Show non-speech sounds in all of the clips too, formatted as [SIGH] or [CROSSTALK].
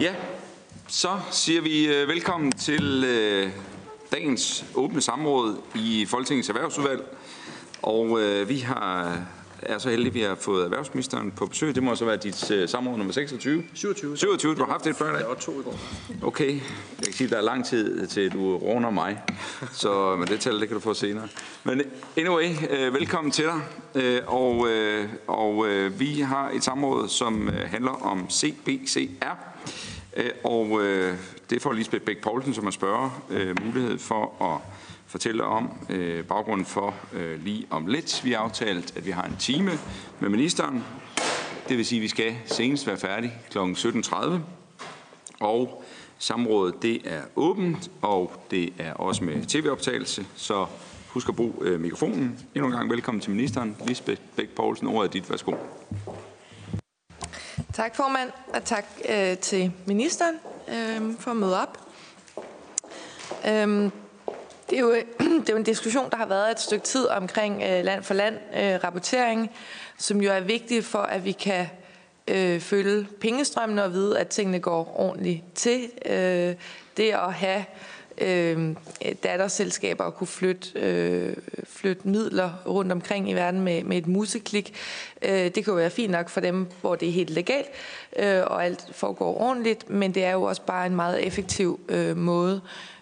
Ja, så siger vi øh, velkommen til øh, dagens åbne samråd i Folketingets Erhvervsudvalg. Og øh, vi har, er så heldige, at vi har fået erhvervsministeren på besøg. Det må så være dit øh, samråd nummer 26. 27. 27, du har haft det før i dag? Var to i går. Okay, jeg kan sige, at der er lang tid til, du runder mig. Så men det tal, det kan du få senere. Men anyway, øh, velkommen til dig. Øh, og øh, og øh, vi har et samråd, som øh, handler om CBCR. Øh, og øh, det får Lisbeth Bæk Poulsen, som er spørger, øh, mulighed for at fortælle om øh, baggrunden for øh, lige om lidt. Vi har aftalt, at vi har en time med ministeren. Det vil sige, at vi skal senest være færdige kl. 17.30. Og samrådet det er åbent, og det er også med tv-optagelse, så husk at bruge øh, mikrofonen. Endnu en gang velkommen til ministeren. Lisbeth Bæk Poulsen, ordet er dit. Værsgo. Tak formand, og tak øh, til ministeren øh, for at møde op. Øh, det, er jo, [CLEARS THROAT] det er jo en diskussion, der har været et stykke tid omkring øh, land for land øh, rapportering, som jo er vigtig for, at vi kan øh, følge pengestrømmene og vide, at tingene går ordentligt til. Øh, det at have øh, datterselskaber og kunne flytte, øh, flytte midler rundt omkring i verden med, med et museklik. Øh, det kan jo være fint nok for dem, hvor det er helt legalt, øh, og alt foregår ordentligt, men det er jo også bare en meget effektiv øh, måde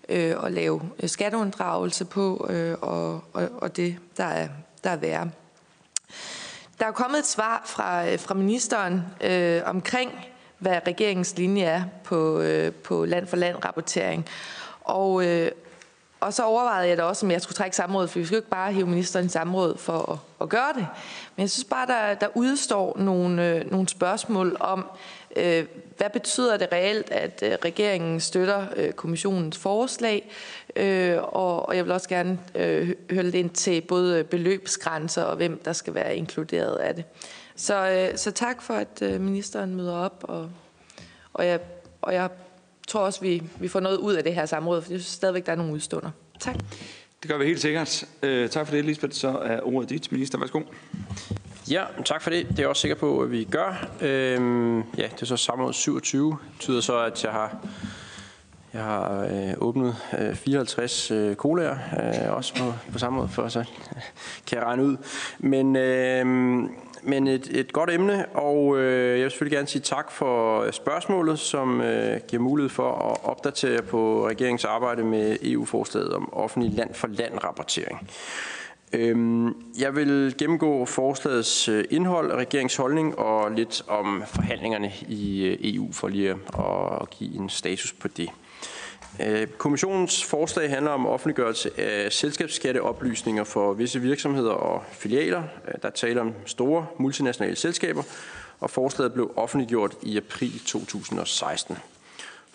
øh, at lave skatteunddragelse på, øh, og, og, og det, der er, der er værre. Der er kommet et svar fra, øh, fra ministeren øh, omkring, hvad regeringens linje er på, øh, på land-for-land-rapportering. Og, øh, og så overvejede jeg da også, om jeg skulle trække samrådet, for vi skal jo ikke bare hive ministeren i samråd for at, at gøre det. Men jeg synes bare, der, der udstår nogle, øh, nogle spørgsmål om, øh, hvad betyder det reelt, at øh, regeringen støtter øh, kommissionens forslag? Øh, og, jeg vil også gerne høre lidt ind til både beløbsgrænser og hvem der skal være inkluderet af det. Så, så tak for, at ministeren møder op, og, og, jeg, og jeg tror også, vi, vi får noget ud af det her samråd, for jeg synes stadigvæk, der er nogle udstunder. Tak. Det gør vi helt sikkert. Øh, tak for det, Lisbeth. Så er ordet dit, minister. Værsgo. Ja, tak for det. Det er jeg også sikker på, at vi gør. Øhm, ja, det er så samråd 27. Det betyder så, at jeg har, jeg har øh, åbnet øh, 54 øh, colaer, øh, også på, på samme måde, for så [LAUGHS] kan jeg regne ud. Men... Øh, men et, et godt emne, og øh, jeg vil selvfølgelig gerne sige tak for spørgsmålet, som øh, giver mulighed for at opdatere på regeringens arbejde med EU-forslaget om offentlig land-for-land-rapportering. Øhm, Øhm, jeg vil gennemgå forslagets øh, indhold, regeringens holdning og lidt om forhandlingerne i øh, EU for lige at give en status på det. Øh, kommissionens forslag handler om offentliggørelse af selskabsskatteoplysninger for visse virksomheder og filialer. Der taler om store multinationale selskaber, og forslaget blev offentliggjort i april 2016.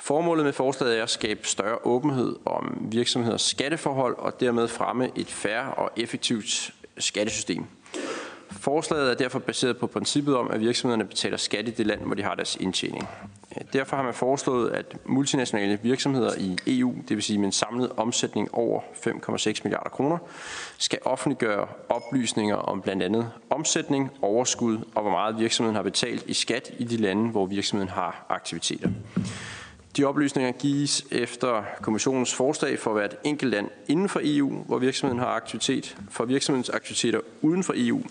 Formålet med forslaget er at skabe større åbenhed om virksomheders skatteforhold og dermed fremme et færre og effektivt skattesystem. Forslaget er derfor baseret på princippet om, at virksomhederne betaler skat i det land, hvor de har deres indtjening. Derfor har man foreslået, at multinationale virksomheder i EU, det vil sige med en samlet omsætning over 5,6 milliarder kroner, skal offentliggøre oplysninger om blandt andet omsætning, overskud og hvor meget virksomheden har betalt i skat i de lande, hvor virksomheden har aktiviteter. De oplysninger gives efter kommissionens forslag for hvert enkelt land inden for EU, hvor virksomheden har aktivitet. For virksomhedens aktiviteter uden for EU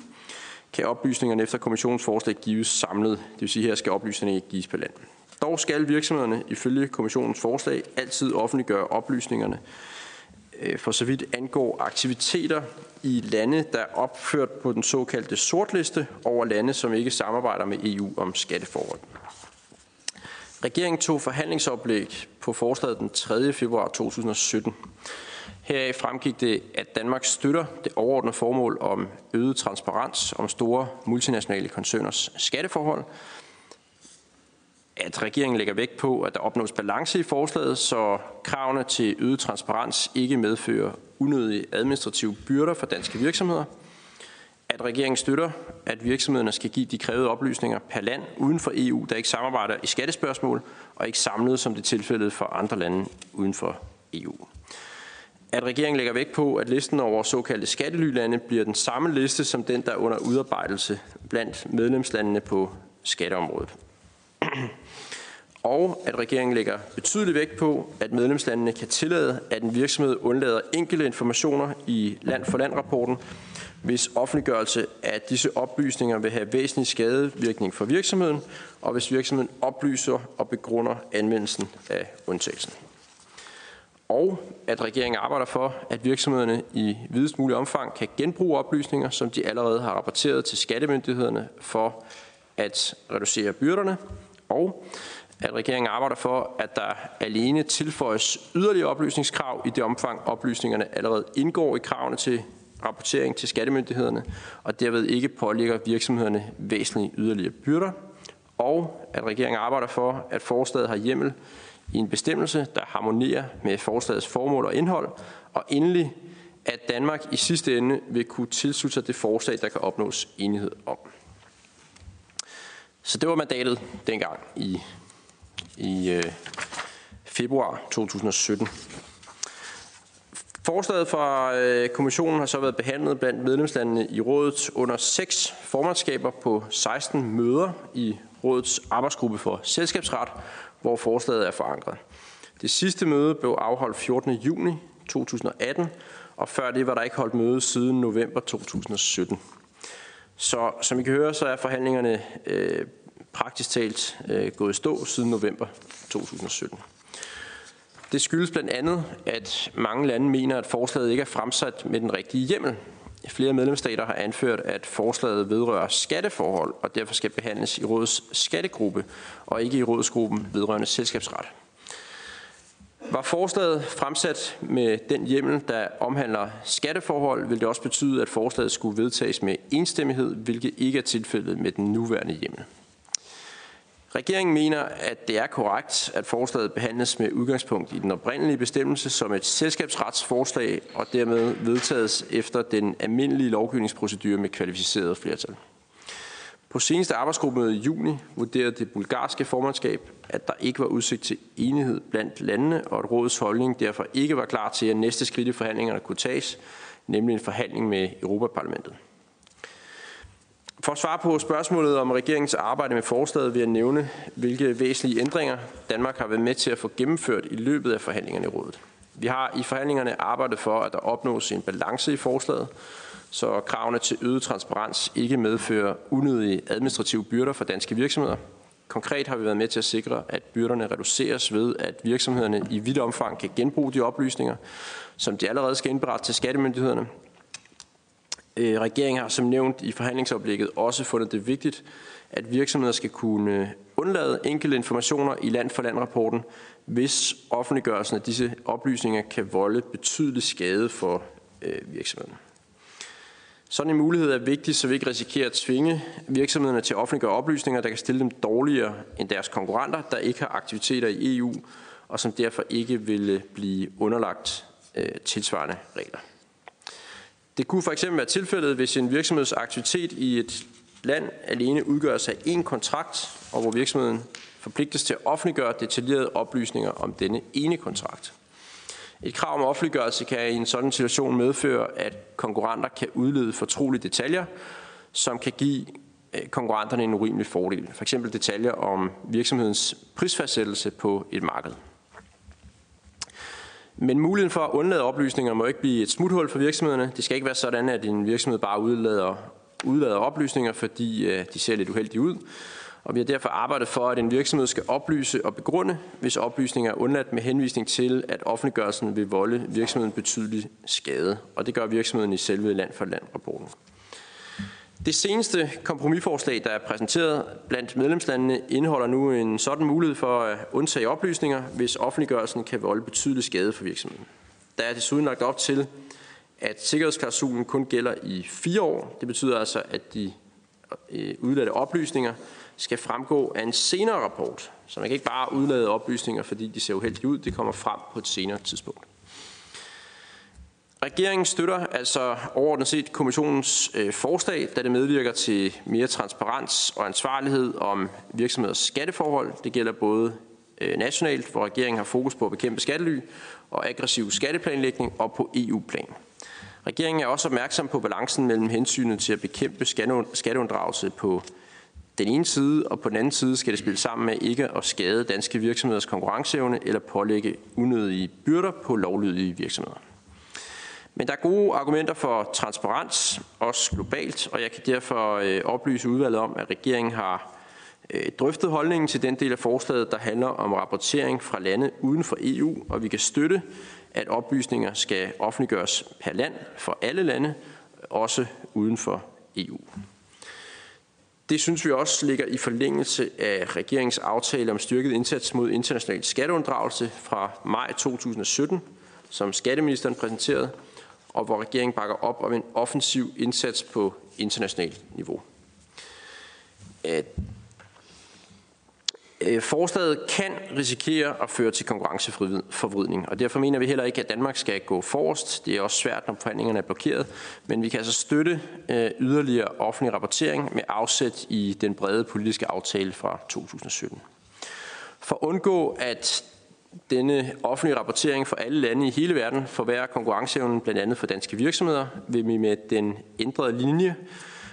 kan oplysningerne efter kommissionens forslag gives samlet. Det vil sige, at her skal oplysningerne ikke gives per land. Dog skal virksomhederne ifølge kommissionens forslag altid offentliggøre oplysningerne øh, for så vidt angår aktiviteter i lande, der er opført på den såkaldte sortliste over lande, som ikke samarbejder med EU om skatteforhold. Regeringen tog forhandlingsoplæg på forslaget den 3. februar 2017. Heraf fremgik det, at Danmark støtter det overordnede formål om øget transparens om store multinationale koncerners skatteforhold, at regeringen lægger vægt på, at der opnås balance i forslaget, så kravene til øget transparens ikke medfører unødige administrative byrder for danske virksomheder. At regeringen støtter, at virksomhederne skal give de krævede oplysninger per land uden for EU, der ikke samarbejder i skattespørgsmål og ikke samlet, som det er tilfældet for andre lande uden for EU. At regeringen lægger vægt på, at listen over såkaldte skattelylande bliver den samme liste som den, der er under udarbejdelse blandt medlemslandene på skatteområdet. og at regeringen lægger betydelig vægt på, at medlemslandene kan tillade, at en virksomhed undlader enkelte informationer i land-for-land-rapporten, hvis offentliggørelse af disse oplysninger vil have væsentlig skadevirkning for virksomheden, og hvis virksomheden oplyser og begrunder anvendelsen af undtagelsen. Og at regeringen arbejder for, at virksomhederne i videst mulig omfang kan genbruge oplysninger, som de allerede har rapporteret til skattemyndighederne for at reducere byrderne. Og at regeringen arbejder for, at der alene tilføjes yderligere oplysningskrav i det omfang oplysningerne allerede indgår i kravene til rapportering til skattemyndighederne, og derved ikke pålægger virksomhederne væsentlige yderligere byrder, og at regeringen arbejder for, at forslaget har hjemmel i en bestemmelse, der harmonerer med forslagets formål og indhold, og endelig, at Danmark i sidste ende vil kunne tilslutte sig det forslag, der kan opnås enighed om. Så det var mandatet dengang i, i øh, februar 2017. Forslaget fra øh, kommissionen har så været behandlet blandt medlemslandene i rådet under seks formandskaber på 16 møder i rådets arbejdsgruppe for selskabsret, hvor forslaget er forankret. Det sidste møde blev afholdt 14. juni 2018, og før det var der ikke holdt møde siden november 2017. Så som I kan høre, så er forhandlingerne øh, praktisk talt øh, gået i stå siden november 2017. Det skyldes blandt andet, at mange lande mener, at forslaget ikke er fremsat med den rigtige hjemmel. Flere medlemsstater har anført, at forslaget vedrører skatteforhold og derfor skal behandles i rådets skattegruppe og ikke i rådsgruppen vedrørende selskabsret. Var forslaget fremsat med den hjemmel, der omhandler skatteforhold, vil det også betyde, at forslaget skulle vedtages med enstemmighed, hvilket ikke er tilfældet med den nuværende hjemmel. Regeringen mener, at det er korrekt, at forslaget behandles med udgangspunkt i den oprindelige bestemmelse som et selskabsretsforslag og dermed vedtages efter den almindelige lovgivningsprocedure med kvalificeret flertal. På seneste arbejdsgruppemøde i juni vurderede det bulgarske formandskab, at der ikke var udsigt til enighed blandt landene, og at rådets holdning derfor ikke var klar til, at næste skridt i forhandlingerne kunne tages, nemlig en forhandling med Europaparlamentet. For at svare på spørgsmålet om regeringens arbejde med forslaget vil jeg nævne, hvilke væsentlige ændringer Danmark har været med til at få gennemført i løbet af forhandlingerne i rådet. Vi har i forhandlingerne arbejdet for, at der opnås en balance i forslaget, så kravene til øget transparens ikke medfører unødige administrative byrder for danske virksomheder. Konkret har vi været med til at sikre, at byrderne reduceres ved, at virksomhederne i vidt omfang kan genbruge de oplysninger, som de allerede skal indberette til skattemyndighederne, Øh, regeringen har som nævnt i forhandlingsoplægget også fundet det vigtigt, at virksomheder skal kunne undlade enkelte informationer i land-for-land-rapporten, hvis offentliggørelsen af disse oplysninger kan volde betydelig skade for øh, virksomheden. Sådan en mulighed er vigtig, så vi ikke risikerer at tvinge virksomhederne til at offentliggøre oplysninger, der kan stille dem dårligere end deres konkurrenter, der ikke har aktiviteter i EU, og som derfor ikke vil øh, blive underlagt øh, tilsvarende regler. Det kunne for eksempel være tilfældet, hvis en virksomheds aktivitet i et land alene udgøres af én kontrakt, og hvor virksomheden forpligtes til at offentliggøre detaljerede oplysninger om denne ene kontrakt. Et krav om offentliggørelse kan i en sådan situation medføre, at konkurrenter kan udlede fortrolige detaljer, som kan give øh, konkurrenterne en urimelig fordel. For eksempel detaljer om virksomhedens prisfastsættelse på et marked. Men muligheden for at undlade oplysninger må ikke blive et smuthul for virksomhederne. Det skal ikke være sådan, at en virksomhed bare udlader, udlader oplysninger, fordi øh, de ser lidt uheldige ud. Og vi har derfor arbejdet for, at en virksomhed skal oplyse og begrunde, hvis oplysninger er undladt med henvisning til, at offentliggørelsen vil volde virksomheden betydelig skade. Og det gør virksomheden i selve land for land rapporten. Det seneste kompromisforslag, der er præsenteret blandt medlemslandene, indeholder nu en sådan mulighed for at undtage oplysninger, hvis offentliggørelsen kan volde betydelig skade for virksomheden. Der er desuden lagt op til, at sikkerhedsklausulen kun gælder i fire år. Det betyder altså, at de øh, udladte oplysninger skal fremgå af en senere rapport. Så man kan ikke bare udlade oplysninger, fordi de ser uheldige ud. Det kommer frem på et senere tidspunkt. Regeringen støtter altså overordnet set kommissionens øh, forslag, da det medvirker til mere transparens og ansvarlighed om virksomheders skatteforhold. Det gælder både øh, nationalt, hvor regeringen har fokus på at bekæmpe skattely og aggressiv skatteplanlægning, og på EU-plan. Regeringen er også opmærksom på balancen mellem hensynet til at bekæmpe skatteunddragelse på den ene side, og på den anden side skal det spille sammen med ikke at skade danske virksomheders konkurrenceevne eller pålægge unødige byrder på lovlydige virksomheder. Men der er gode argumenter for transparens, også globalt, og jeg kan derfor øh, oplyse udvalget om, at regeringen har øh, drøftet holdningen til den del af forslaget, der handler om rapportering fra lande uden for EU, og vi kan støtte, at oplysninger skal offentliggøres per land for alle lande, også uden for EU. Det synes vi også ligger i forlængelse af regeringens aftale om styrket indsats mod international skatteunddragelse fra maj 2017, som skatteministeren præsenterede, og hvor regeringen bakker op om en offensiv indsats på internationalt niveau. Øh, forslaget kan risikere at føre til konkurrenceforvridning, og derfor mener vi heller ikke, at Danmark skal gå forrest. Det er også svært, når forhandlingerne er blokeret, men vi kan altså støtte øh, yderligere offentlig rapportering med afsæt i den brede politiske aftale fra 2017. For at undgå, at denne offentlige rapportering for alle lande i hele verden forværrer konkurrenceevnen blandt andet for danske virksomheder, vil vi med den ændrede linje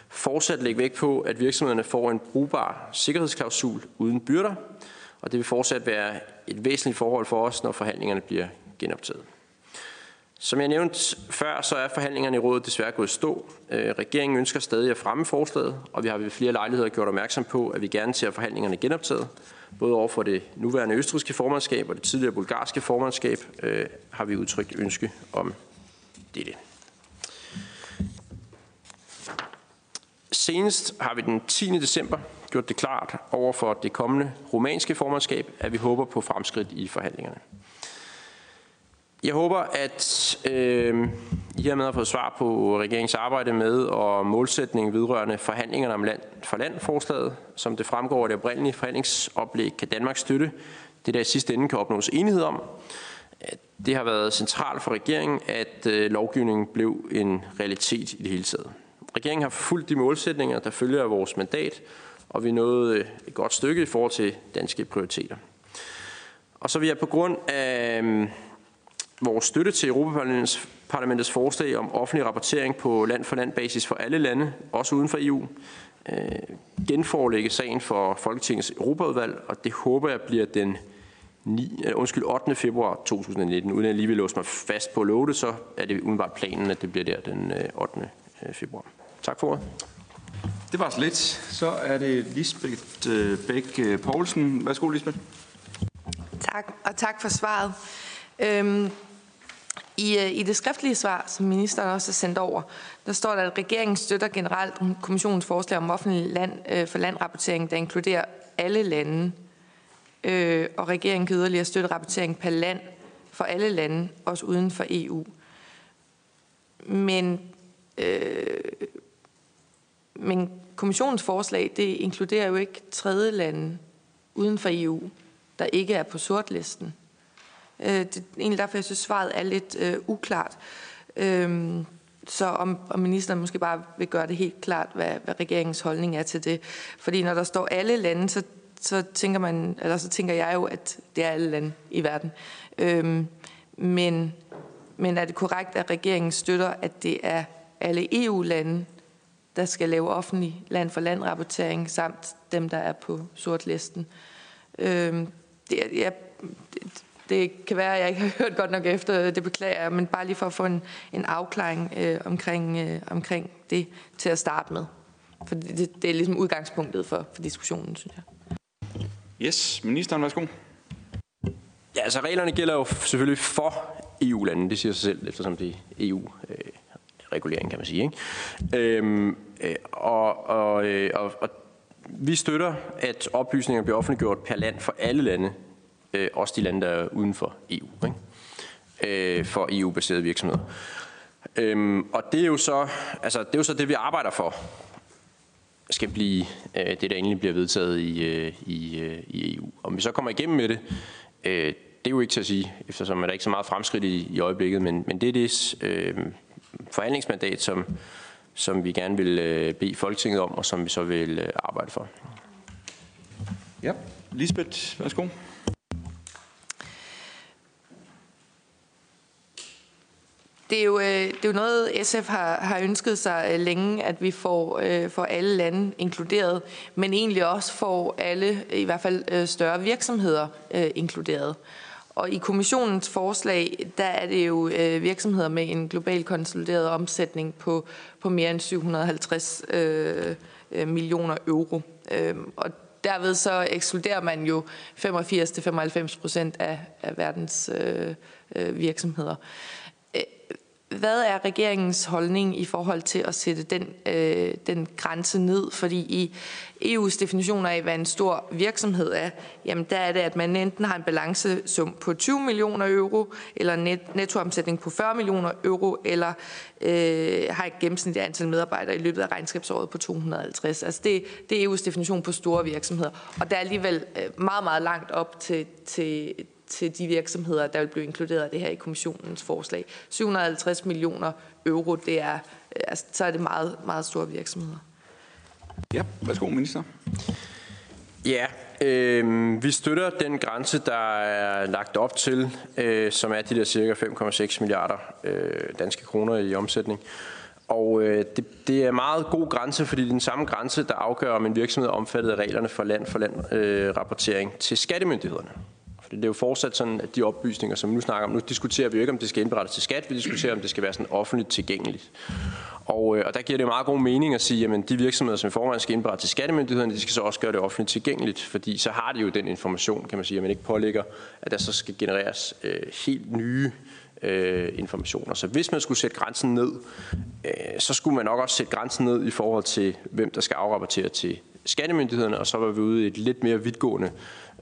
fortsat lægge vægt på, at virksomhederne får en brugbar sikkerhedsklausul uden byrder, og det vil fortsat være et væsentligt forhold for os, når forhandlingerne bliver genoptaget. Som jeg nævnte før, så er forhandlingerne i rådet desværre gået stå. Øh, regeringen ønsker stadig at fremme forslaget, og vi har ved flere lejligheder gjort opmærksom på, at vi gerne ser forhandlingerne genoptaget. Både over for det nuværende østriske formandskab og det tidligere bulgarske formandskab øh, har vi udtrykt ønske om dette. Senest har vi den 10. december gjort det klart over for det kommende romanske formandskab, at vi håber på fremskridt i forhandlingerne. Jeg håber, at øh, I hermed har fået svar på regeringens arbejde med og målsætningen vedrørende forhandlingerne om land for land forslaget. Som det fremgår af det oprindelige forhandlingsoplæg, kan Danmark støtte det, der i sidste ende kan opnås enighed om. Det har været centralt for regeringen, at øh, lovgivningen blev en realitet i det hele taget. Regeringen har fulgt de målsætninger, der følger af vores mandat, og vi nåede øh, et godt stykke i forhold til danske prioriteter. Og så vil jeg på grund af øhm, vores støtte til Europaparlamentets parlamentets forslag om offentlig rapportering på land for land basis for alle lande, også uden for EU, øh, genforelægge sagen for Folketingets Europaudvalg, og det håber jeg bliver den 9, uh, øh, undskyld, 8. februar 2019. Uden at lige vil låse mig fast på at love det, så er det umiddelbart planen, at det bliver der den 8. februar. Tak for ordet. Det var så lidt. Så er det Lisbeth øh, Bæk øh, Poulsen. Værsgo, Lisbeth. Tak, og tak for svaret. Øhm, i, øh, I det skriftlige svar, som ministeren også har sendt over, der står der, at regeringen støtter generelt kommissionens forslag om offentlig land øh, for landrapportering, der inkluderer alle lande. Øh, og regeringen kan yderligere støtte rapportering per land for alle lande, også uden for EU. Men øh, men kommissionens forslag, det inkluderer jo ikke tredje lande uden for EU, der ikke er på sortlisten. Øh, det er egentlig derfor, jeg synes, svaret er lidt øh, uklart. Øh, så om, om ministeren måske bare vil gøre det helt klart, hvad, hvad regeringens holdning er til det. Fordi når der står alle lande, så, så, tænker, man, eller så tænker jeg jo, at det er alle lande i verden. Øhm, men, men er det korrekt, at regeringen støtter, at det er alle EU-lande, der skal lave offentlig land-for-land-rapportering, samt dem, der er på sortlisten. Øhm, det, jeg, det, kan være, at jeg ikke har [LAUGHS] hørt godt nok efter, det beklager jeg, men bare lige for at få en, en afklaring øh, omkring, øh, omkring det til at starte med. For det, det er ligesom udgangspunktet for, for diskussionen, synes jeg. Yes, ministeren, værsgo. Ja, altså reglerne gælder jo selvfølgelig for EU-landene, det siger sig selv, eftersom det er EU. Øh, regulering, kan man sige. Ikke? Øhm, øh, og, og, øh, og, og vi støtter, at oplysninger bliver offentliggjort per land for alle lande, øh, også de lande, der er uden for EU, ikke? Øh, for EU-baserede virksomheder. Øhm, og det er, jo så, altså, det er jo så det, vi arbejder for, skal blive øh, det, der endelig bliver vedtaget i, øh, i, øh, i EU. Om vi så kommer igennem med det, øh, det er jo ikke til at sige, eftersom der er ikke så meget fremskridt i, i øjeblikket, men, men det er det, øh, forhandlingsmandat, som, som vi gerne vil øh, bede Folketinget om, og som vi så vil øh, arbejde for. Ja, Lisbeth, værsgo. Det er, jo, øh, det er jo noget, SF har, har ønsket sig øh, længe, at vi får, øh, får alle lande inkluderet, men egentlig også får alle, i hvert fald øh, større virksomheder, inkluderet. Og i kommissionens forslag, der er det jo virksomheder med en global konsolideret omsætning på, på mere end 750 øh, millioner euro. Øhm, og derved så ekskluderer man jo 85-95 procent af, af verdens øh, virksomheder. Hvad er regeringens holdning i forhold til at sætte den, øh, den grænse ned? Fordi i EU's definitioner af, hvad en stor virksomhed er, jamen der er det, at man enten har en balancesum på 20 millioner euro, eller en net, nettoomsætning på 40 millioner euro, eller øh, har et gennemsnitligt antal medarbejdere i løbet af regnskabsåret på 250. Altså det, det er EU's definition på store virksomheder. Og der er alligevel øh, meget, meget langt op til, til, til de virksomheder, der vil blive inkluderet af det her i kommissionens forslag. 750 millioner euro, det er, altså, så er det meget, meget store virksomheder. Ja, værsgo minister. Ja, øh, vi støtter den grænse, der er lagt op til, øh, som er de der cirka 5,6 milliarder øh, danske kroner i omsætning. Og øh, det, det er en meget god grænse, fordi det er den samme grænse, der afgør, om en virksomhed er omfattet af reglerne for land-for-land øh, rapportering til skattemyndighederne. For det er jo fortsat sådan, at de oplysninger, som vi nu snakker om, nu diskuterer vi jo ikke, om det skal indberettes til skat, vi diskuterer, om det skal være sådan offentligt tilgængeligt. Og, øh, og der giver det meget god mening at sige, at de virksomheder, som i forvejen skal indberette til skattemyndighederne, de skal så også gøre det offentligt tilgængeligt, fordi så har de jo den information, kan man sige, at man ikke pålægger, at der så skal genereres øh, helt nye øh, informationer. Så hvis man skulle sætte grænsen ned, øh, så skulle man nok også sætte grænsen ned i forhold til, hvem der skal afrapportere til skattemyndighederne, og så var vi ude i et lidt mere vidtgående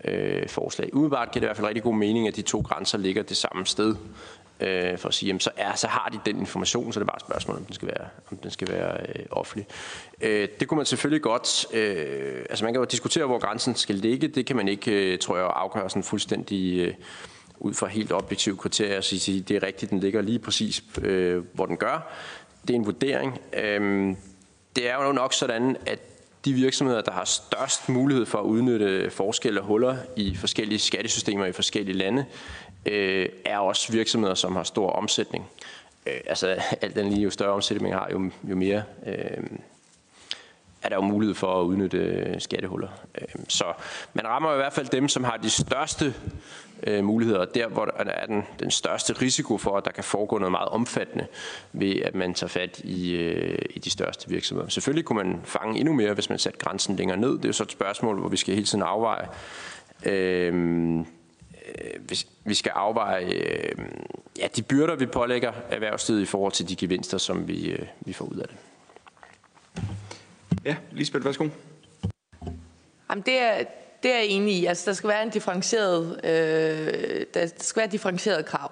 øh, forslag. Umiddelbart giver det i hvert fald rigtig god mening, at de to grænser ligger det samme sted. Øh, for at sige, jamen, så, er, så har de den information, så det er bare et spørgsmål, om den skal være, om den skal være øh, offentlig. Øh, det kunne man selvfølgelig godt, øh, altså man kan jo diskutere, hvor grænsen skal ligge. Det kan man ikke, øh, tror jeg, afgøre sådan fuldstændig øh, ud fra helt objektive kriterier og sige, det er rigtigt, den ligger lige præcis, øh, hvor den gør. Det er en vurdering. Øh, det er jo nok sådan, at de virksomheder, der har størst mulighed for at udnytte forskelle og huller i forskellige skattesystemer i forskellige lande, øh, er også virksomheder, som har stor omsætning. Øh, altså [LAUGHS] alt den lige, jo større omsætning har, jo, jo mere øh, er der jo mulighed for at udnytte øh, skattehuller. Øhm, så man rammer i hvert fald dem, som har de største øh, muligheder, der hvor der er den, den største risiko for, at der kan foregå noget meget omfattende ved, at man tager fat i, øh, i de største virksomheder. Selvfølgelig kunne man fange endnu mere, hvis man satte grænsen længere ned. Det er jo så et spørgsmål, hvor vi skal hele tiden afveje. Øhm, øh, hvis vi skal afveje øh, ja, de byrder, vi pålægger erhvervslivet i forhold til de gevinster, som vi, øh, vi får ud af det. Ja, Lisbeth, værsgo. Jamen, det er, det er jeg enig i. Altså, der skal være en differentieret, øh, der skal være differentieret krav.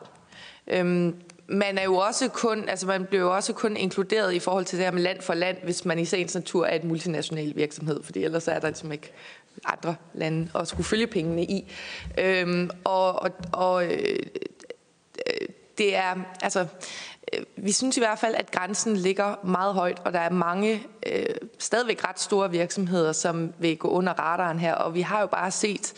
Øhm, man er jo også kun, altså man bliver jo også kun inkluderet i forhold til det her med land for land, hvis man i sagens natur er et multinational virksomhed, fordi ellers er der ligesom ikke andre lande at skulle følge pengene i. Øhm, og og, og øh, øh det er, altså, Øh, Øh, vi synes i hvert fald, at grænsen ligger meget højt, og der er mange øh, stadigvæk ret store virksomheder, som vil gå under radaren her. Og vi har jo bare set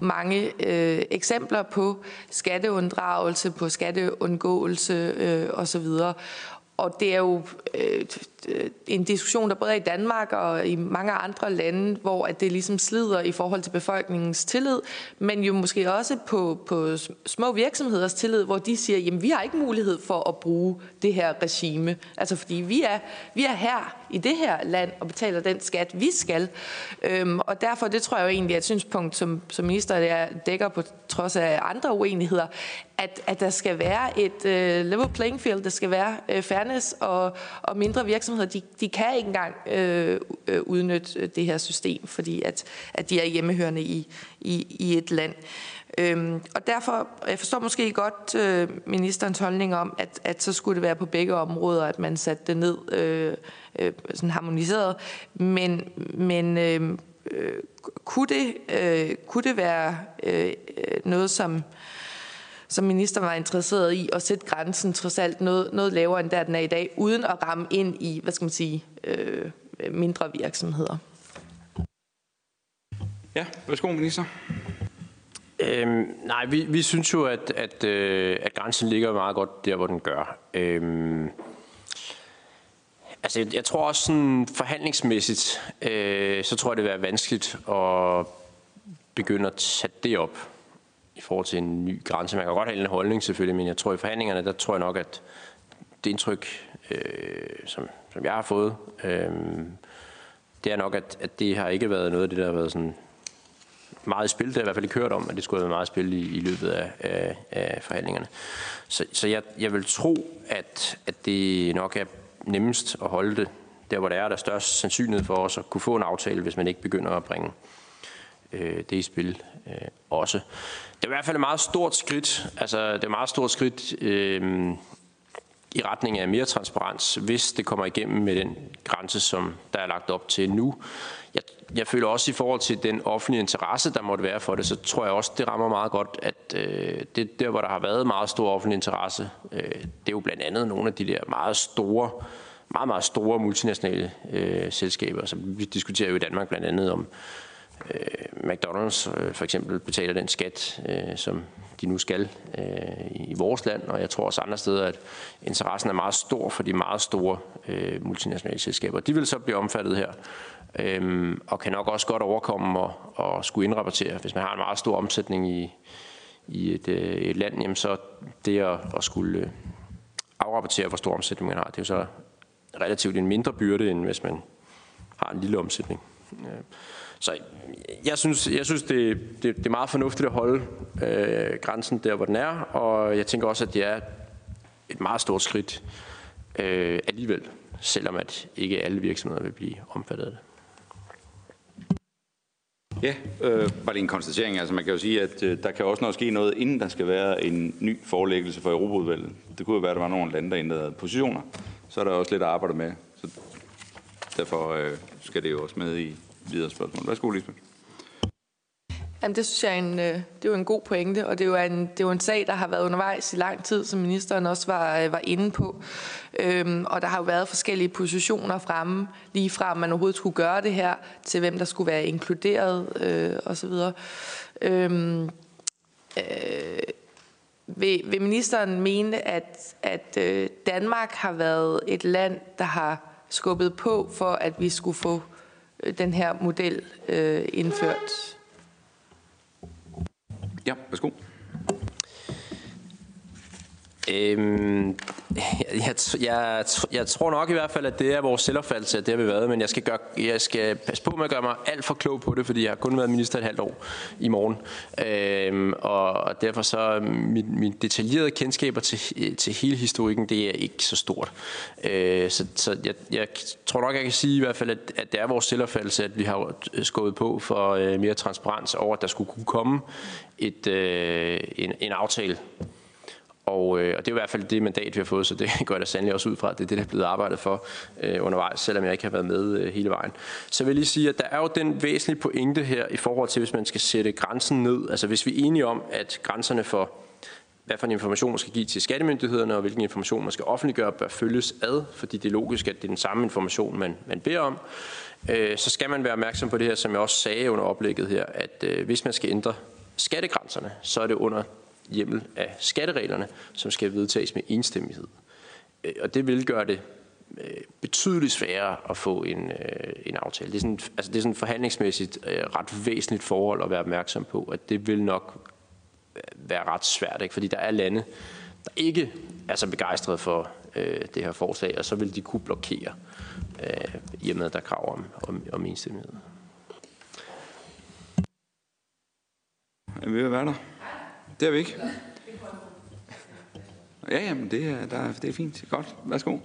mange øh, eksempler på skatteunddragelse, på skatteundgåelse øh, osv. Og det er jo øh, Øh, en diskussion, der både er i Danmark og i mange andre lande, hvor at det ligesom slider i forhold til befolkningens tillid, men jo måske også på, på små virksomheders tillid, hvor de siger, jamen vi har ikke mulighed for at bruge det her regime. Altså fordi vi er, vi er her i det her land og betaler den skat, vi skal. Øhm, og derfor, det tror jeg jo egentlig er et synspunkt, som, som minister der dækker på trods af andre uenigheder, at, at der skal være et uh, level playing field, der skal være uh, fairness, og, og mindre virksomheder, de, de kan ikke engang øh, øh udnytte øh, det her system, fordi at, at de er hjemmehørende i, i, i et land. Øhm, og derfor, jeg forstår måske godt øh, ministerens holdning om, at, at så skulle det være på begge områder, at man satte det ned øh, øh, sådan harmoniseret. Men, men øh, øh, kunne, det, øh, kunne det være øh, øh noget, som, som minister var interesseret i at sætte grænsen trods alt noget, noget lavere, end der den er i dag, uden at ramme ind i, hvad skal man sige, øh, mindre virksomheder? Ja, værsgo minister. Øhm, nej, vi, vi synes jo, at, at, øh, at grænsen ligger meget godt der, hvor den gør. Øhm, altså, jeg, jeg tror også sådan forhandlingsmæssigt, øh, så tror jeg, det vil være vanskeligt at begynde at tage det op i forhold til en ny grænse. Man kan godt have en holdning selvfølgelig, men jeg tror i forhandlingerne, der tror jeg nok, at det indtryk, øh, som, som jeg har fået, øh, det er nok, at, at det har ikke været noget af det, der har været sådan meget i spil. Det har i hvert fald ikke hørt om, at det skulle have været meget spil i, i løbet af, af, af forhandlingerne. Så, så jeg, jeg vil tro, at, at det nok er nemmest at holde det der, hvor der er, der størst sandsynlighed for os at kunne få en aftale, hvis man ikke begynder at bringe øh, det i spil øh, også. Det er i hvert fald et meget stort skridt. Altså, det er et meget stort skridt øh, i retning af mere transparens, hvis det kommer igennem med den grænse, som der er lagt op til nu. Jeg, jeg føler også i forhold til den offentlige interesse, der måtte være for det, så tror jeg også, det rammer meget godt, at øh, det der, hvor der har været meget stor offentlig interesse, øh, det er jo blandt andet nogle af de der meget store, meget, meget store multinationale øh, selskaber. Så vi diskuterer jo i Danmark blandt andet om øh, McDonald's øh, for eksempel betaler den skat, øh, som de nu skal øh, i vores land, og jeg tror også andre steder, at interessen er meget stor for de meget store øh, multinationale selskaber. De vil så blive omfattet her, øh, og kan nok også godt overkomme og, og skulle indrapportere. Hvis man har en meget stor omsætning i, i et, øh, et land, jamen så det at, at skulle øh, afrapportere, hvor stor omsætning man har, det er jo så relativt en mindre byrde, end hvis man har en lille omsætning. Øh. Så jeg synes, jeg synes det, det, det er meget fornuftigt at holde øh, grænsen der, hvor den er, og jeg tænker også, at det er et meget stort skridt øh, alligevel, selvom at ikke alle virksomheder vil blive omfattet af det. Ja, øh, bare lige en konstatering. Altså man kan jo sige, at øh, der kan også noget ske noget, inden der skal være en ny forelæggelse for Europaudvalget. Det kunne jo være, at der var nogle lande, der ændrede positioner. Så er der også lidt at arbejde med. Så derfor øh, skal det jo også med i, videre spørgsmål. Værsgo, Lisbeth. Jamen, det synes jeg er en, øh, det er jo en god pointe, og det er, jo en, det er jo en sag, der har været undervejs i lang tid, som ministeren også var, øh, var inde på. Øhm, og der har jo været forskellige positioner fremme, lige fra om man overhovedet skulle gøre det her, til hvem der skulle være inkluderet øh, osv. Øhm, øh, vil, vil ministeren mene, at, at øh, Danmark har været et land, der har skubbet på for, at vi skulle få Øh, Øh, den her model øh, indført. Ja, værsgo. Øhm, jeg, jeg, jeg tror nok i hvert fald, at det er vores selvopfattelse, at det har vi været, men jeg skal, gøre, jeg skal passe på med at gøre mig alt for klog på det, fordi jeg har kun været minister et halvt år i morgen. Øhm, og derfor så øhm, min, min detaljerede kendskaber til, øh, til hele historikken, det er ikke så stort. Øh, så så jeg, jeg tror nok, jeg kan sige i hvert fald, at, at det er vores selvopfattelse, at vi har øh, skåret på for øh, mere transparens over, at der skulle kunne komme et, øh, en, en aftale og, øh, og det er i hvert fald det mandat, vi har fået, så det [LAUGHS] går jeg da sandelig også ud fra, at det er det, der er blevet arbejdet for øh, undervejs, selvom jeg ikke har været med øh, hele vejen. Så vil jeg lige sige, at der er jo den væsentlige pointe her i forhold til, hvis man skal sætte grænsen ned. Altså hvis vi er enige om, at grænserne for hvad for en information man skal give til skattemyndighederne, og hvilken information man skal offentliggøre, bør følges ad, fordi det er logisk, at det er den samme information, man, man beder om. Øh, så skal man være opmærksom på det her, som jeg også sagde under oplægget her, at øh, hvis man skal ændre skattegrænserne, så er det under hjemmel af skattereglerne, som skal vedtages med enstemmighed. Øh, og det vil gøre det øh, betydeligt sværere at få en, øh, en aftale. Det er, sådan, altså det er sådan forhandlingsmæssigt ret væsentligt forhold at være opmærksom på, at det vil nok være ret svært, ikke? fordi der er lande, der ikke er så begejstrede for øh, det her forslag, og så vil de kunne blokere, øh, i og med at der er krav om, om, om enstemmighed. Er vil ved være der? Det er vi ikke. Ja, jamen, det er, der, det er fint. Godt. Værsgo.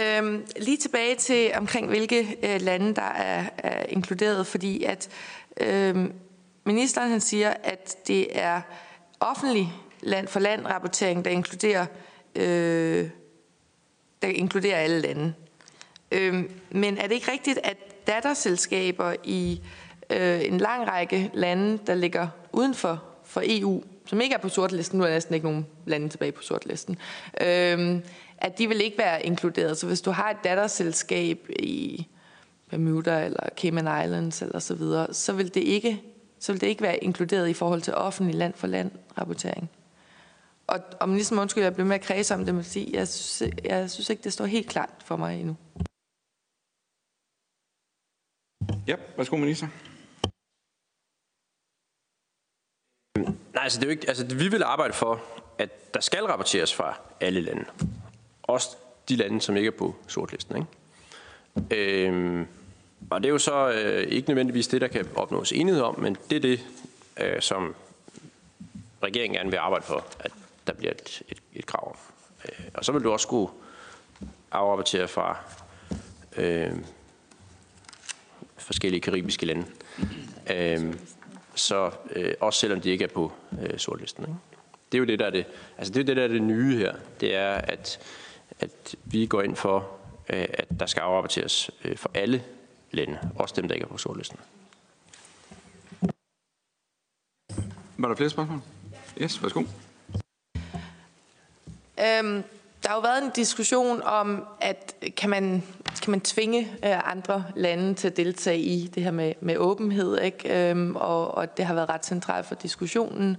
Øhm, lige tilbage til omkring hvilke øh, lande, der er, er inkluderet, fordi at øhm, ministeren han siger, at det er offentlig land for land rapportering, der inkluderer, øh, der inkluderer alle lande. Øhm, men er det ikke rigtigt, at datterselskaber i øh, en lang række lande, der ligger uden for, for EU, som ikke er på sortlisten, nu er der næsten ikke nogen lande tilbage på sortlisten, øh, at de vil ikke være inkluderet. Så hvis du har et datterselskab i Bermuda eller Cayman Islands eller så videre, så vil det ikke så vil det ikke være inkluderet i forhold til offentlig land for land rapportering. Og, og ligesom undskyld, jeg bliver med at kredse om det, men sige, jeg synes, jeg synes ikke, det står helt klart for mig endnu. Ja, værsgo minister. Nej, altså, det er jo ikke, altså vi vil arbejde for, at der skal rapporteres fra alle lande. Også de lande, som ikke er på sortlisten. Ikke? Øhm, og det er jo så øh, ikke nødvendigvis det, der kan opnås enighed om, men det er det, øh, som regeringen gerne vil arbejde for, at der bliver et, et, et krav om. Øh, og så vil du også skulle afrapportere fra øh, forskellige karibiske lande. Øh, så øh, også selvom de ikke er på øh, sortlisten. Ikke? Det er jo det, der er det, altså det, er det, der er det nye her. Det er, at, at vi går ind for, øh, at der skal afrapporteres øh, for alle lande, også dem, der ikke er på sortlisten. Var der flere spørgsmål? Yes, værsgo. Øhm, der har jo været en diskussion om, at kan man, kan man tvinge øh, andre lande til at deltage i det her med, med åbenhed, ikke? Øhm, og, og det har været ret centralt for diskussionen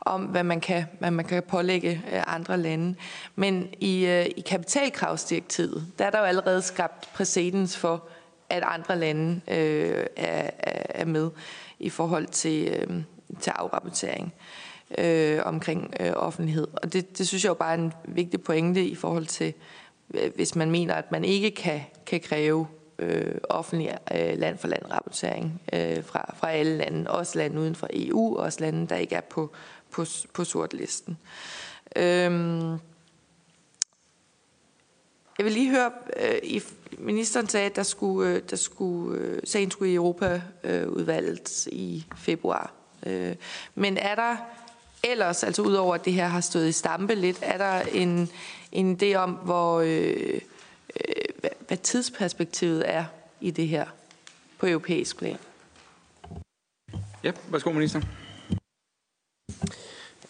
om, hvad man kan, hvad man kan pålægge øh, andre lande. Men i, øh, i kapitalkravsdirektivet, der er der jo allerede skabt præcedens for, at andre lande øh, er, er med i forhold til, øh, til afrapportering øh, omkring øh, offentlighed. Og det, det synes jeg jo bare er en vigtig pointe i forhold til, Øh, hvis man mener, at man ikke kan, kan kræve øh, offentlig øh, land for land rapportering øh, fra, fra alle lande, også lande uden for EU, også lande, der ikke er på, på, på sortlisten. Øhm, jeg vil lige høre, øh, i, ministeren sagde, at der skulle, øh, der skulle, øh, sagen skulle i Europaudvalget øh, i februar. Øh, men er der ellers, altså udover at det her har stået i stampe lidt, er der en, en idé om, hvor, øh, øh, hvad, hvad tidsperspektivet er i det her på europæisk plan? Ja, værsgo minister.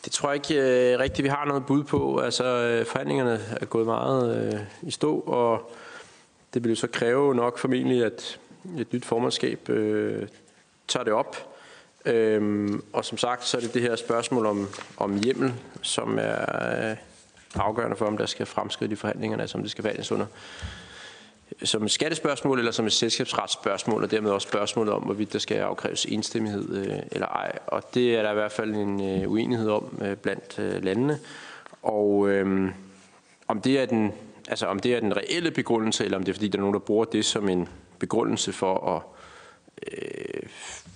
Det tror jeg ikke øh, rigtigt, vi har noget bud på. Altså, øh, forhandlingerne er gået meget øh, i stå, og det vil jo så kræve nok formentlig, at et nyt formandskab øh, tager det op. Øhm, og som sagt, så er det det her spørgsmål om, om hjemmel, som er øh, afgørende for, om der skal fremskridt i forhandlingerne, altså om det skal forhandles under som et skattespørgsmål eller som et selskabsretsspørgsmål, og dermed også spørgsmålet om, hvorvidt der skal afkræves enstemmighed øh, eller ej. Og det er der i hvert fald en øh, uenighed om øh, blandt øh, landene. Og øh, om, det er den, altså, om det er den reelle begrundelse, eller om det er fordi, der er nogen, der bruger det som en begrundelse for at øh,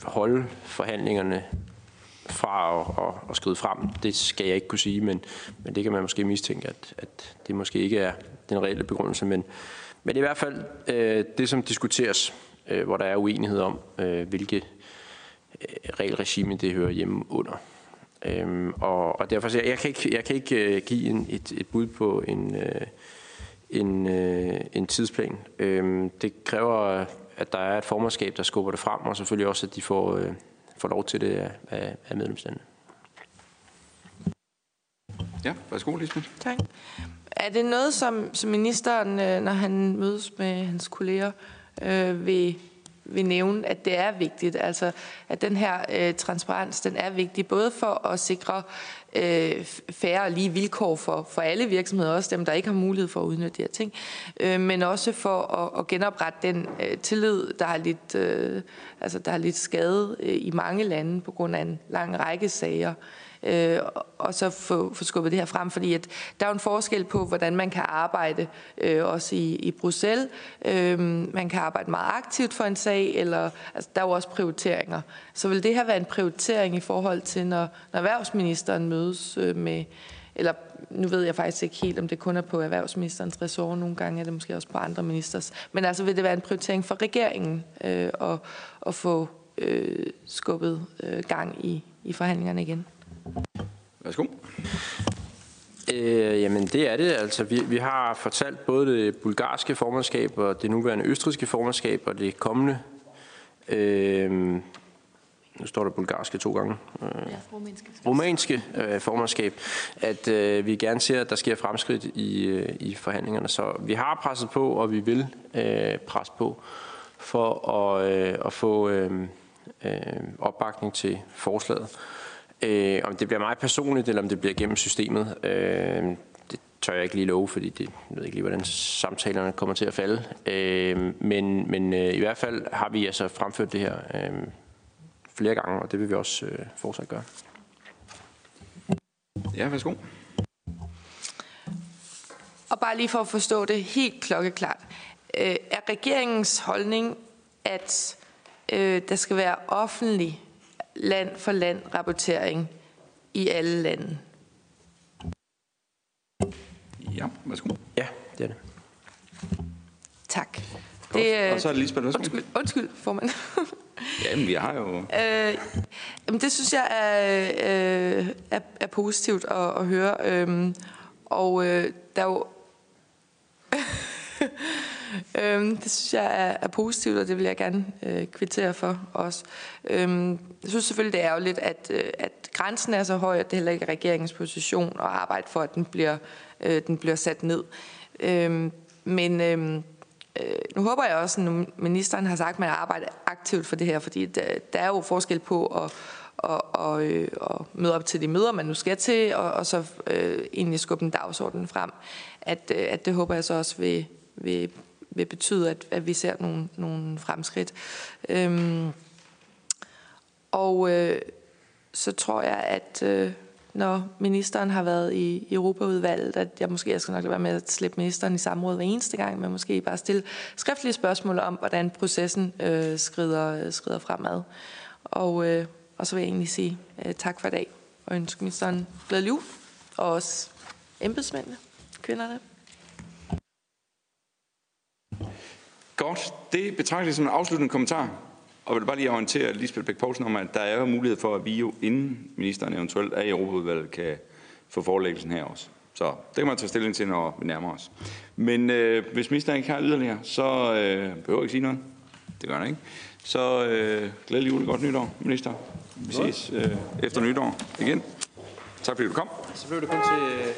holde forhandlingerne fra at, at, at skride frem. Det skal jeg ikke kunne sige, men, men det kan man måske mistænke, at, at det måske ikke er den reelle begrundelse. Men, men det er i hvert fald øh, det, som diskuteres, øh, hvor der er uenighed om, øh, hvilke øh, regelregime det hører hjemme under. Øhm, og, og derfor jeg, jeg kan ikke, jeg kan ikke øh, give en, et, et bud på en, øh, en, øh, en tidsplan. Øhm, det kræver at der er et formandskab, der skubber det frem, og selvfølgelig også, at de får, øh, får lov til det af, af medlemslandene. Ja, værsgo, Lisbeth. Tak. Er det noget, som, som ministeren, øh, når han mødes med hans kolleger, øh, vil, vil nævne, at det er vigtigt? Altså, at den her øh, transparens, den er vigtig, både for at sikre øh, færre og lige vilkår for, for alle virksomheder, også dem, der ikke har mulighed for at udnytte de her ting, øh, men også for at, at genoprette den øh, tillid, der har lidt, øh, altså, der har lidt skade øh, i mange lande på grund af en lang række sager øh, og så få, få skubbet det her frem, fordi at der er jo en forskel på, hvordan man kan arbejde øh, også i, i Bruxelles. Øh, man kan arbejde meget aktivt for en sag, eller altså, der er jo også prioriteringer. Så vil det her være en prioritering i forhold til, når, når erhvervsministeren mødes øh, med, eller nu ved jeg faktisk ikke helt, om det kun er på erhvervsministerens ressort, nogle gange er det måske også på andre ministers. Men altså vil det være en prioritering for regeringen øh, at, at få øh, skubbet øh, gang i, i forhandlingerne igen? Værsgo. Øh, jamen det er det. Altså, vi, vi har fortalt både det bulgarske formandskab og det nuværende østriske formandskab og det kommende. Øh, nu står der bulgarske to gange. Øh, ja, rumænske. Rumænske øh, formandskab. At øh, vi gerne ser, at der sker fremskridt i, øh, i forhandlingerne. Så vi har presset på, og vi vil øh, presse på for at, øh, at få... Øh, øh, opbakning til forslaget. Øh, om det bliver mig personligt, eller om det bliver gennem systemet, øh, det tør jeg ikke lige love, fordi det, jeg ved ikke lige, hvordan samtalerne kommer til at falde. Øh, men men øh, i hvert fald har vi altså fremført det her øh, flere gange, og det vil vi også øh, fortsat gøre. Ja, værsgo. Og bare lige for at forstå det helt klokkeklart. Øh, er regeringens holdning, at øh, der skal være offentlig land for land rapportering i alle lande? Ja, værsgo. Ja, det er det. Tak. Det, og så er det Lisbeth, værsgo. Undskyld, undskyld formand. [LAUGHS] Jamen, vi har jo... Øh, jamen, det synes jeg er, øh, er, er positivt at, at høre. Øhm, og øh, der er jo... [LAUGHS] øhm, det synes jeg er, er positivt, og det vil jeg gerne øh, kvittere for også. Øhm, jeg synes selvfølgelig, det er ærgerligt, at, øh, at grænsen er så høj, at det heller ikke er regeringens position at arbejde for, at den bliver, øh, den bliver sat ned. Øhm, men... Øhm, øh, nu håber jeg også, at ministeren har sagt, at man arbejder aktivt for det her, fordi der, der er jo forskel på at, at, og, øh, og møde op til de møder, man nu skal til, og, og så øh, egentlig skubbe en dagsorden frem. At, øh, at det håber jeg så også vil, vil, vil betyde, at, at vi ser nogle, nogle fremskridt. Øhm, og øh, så tror jeg, at... Øh, når ministeren har været i Europaudvalget, at jeg måske jeg skal nok lade være med at slippe ministeren i samråd hver eneste gang, men måske bare stille skriftlige spørgsmål om, hvordan processen øh, skrider, skrider fremad. Og, øh, og så vil jeg egentlig sige øh, tak for i dag, og ønske ministeren glædelig jul, og også embedsmændene, kvinderne. Godt. Det betragter jeg som en afsluttende kommentar. Og vil bare lige orientere Lisbeth Bæk Poulsen om, at der er jo mulighed for, at vi jo inden ministeren eventuelt er i Europaudvalget, kan få forelæggelsen her også. Så det kan man tage stilling til, når vi nærmer os. Men øh, hvis ministeren ikke har yderligere, så øh, behøver jeg ikke sige noget. Det gør han ikke. Så øh, glædelig jul og godt nytår, minister. Vi ses øh, efter nytår igen. Tak fordi du kom. Så blev det kun til øh,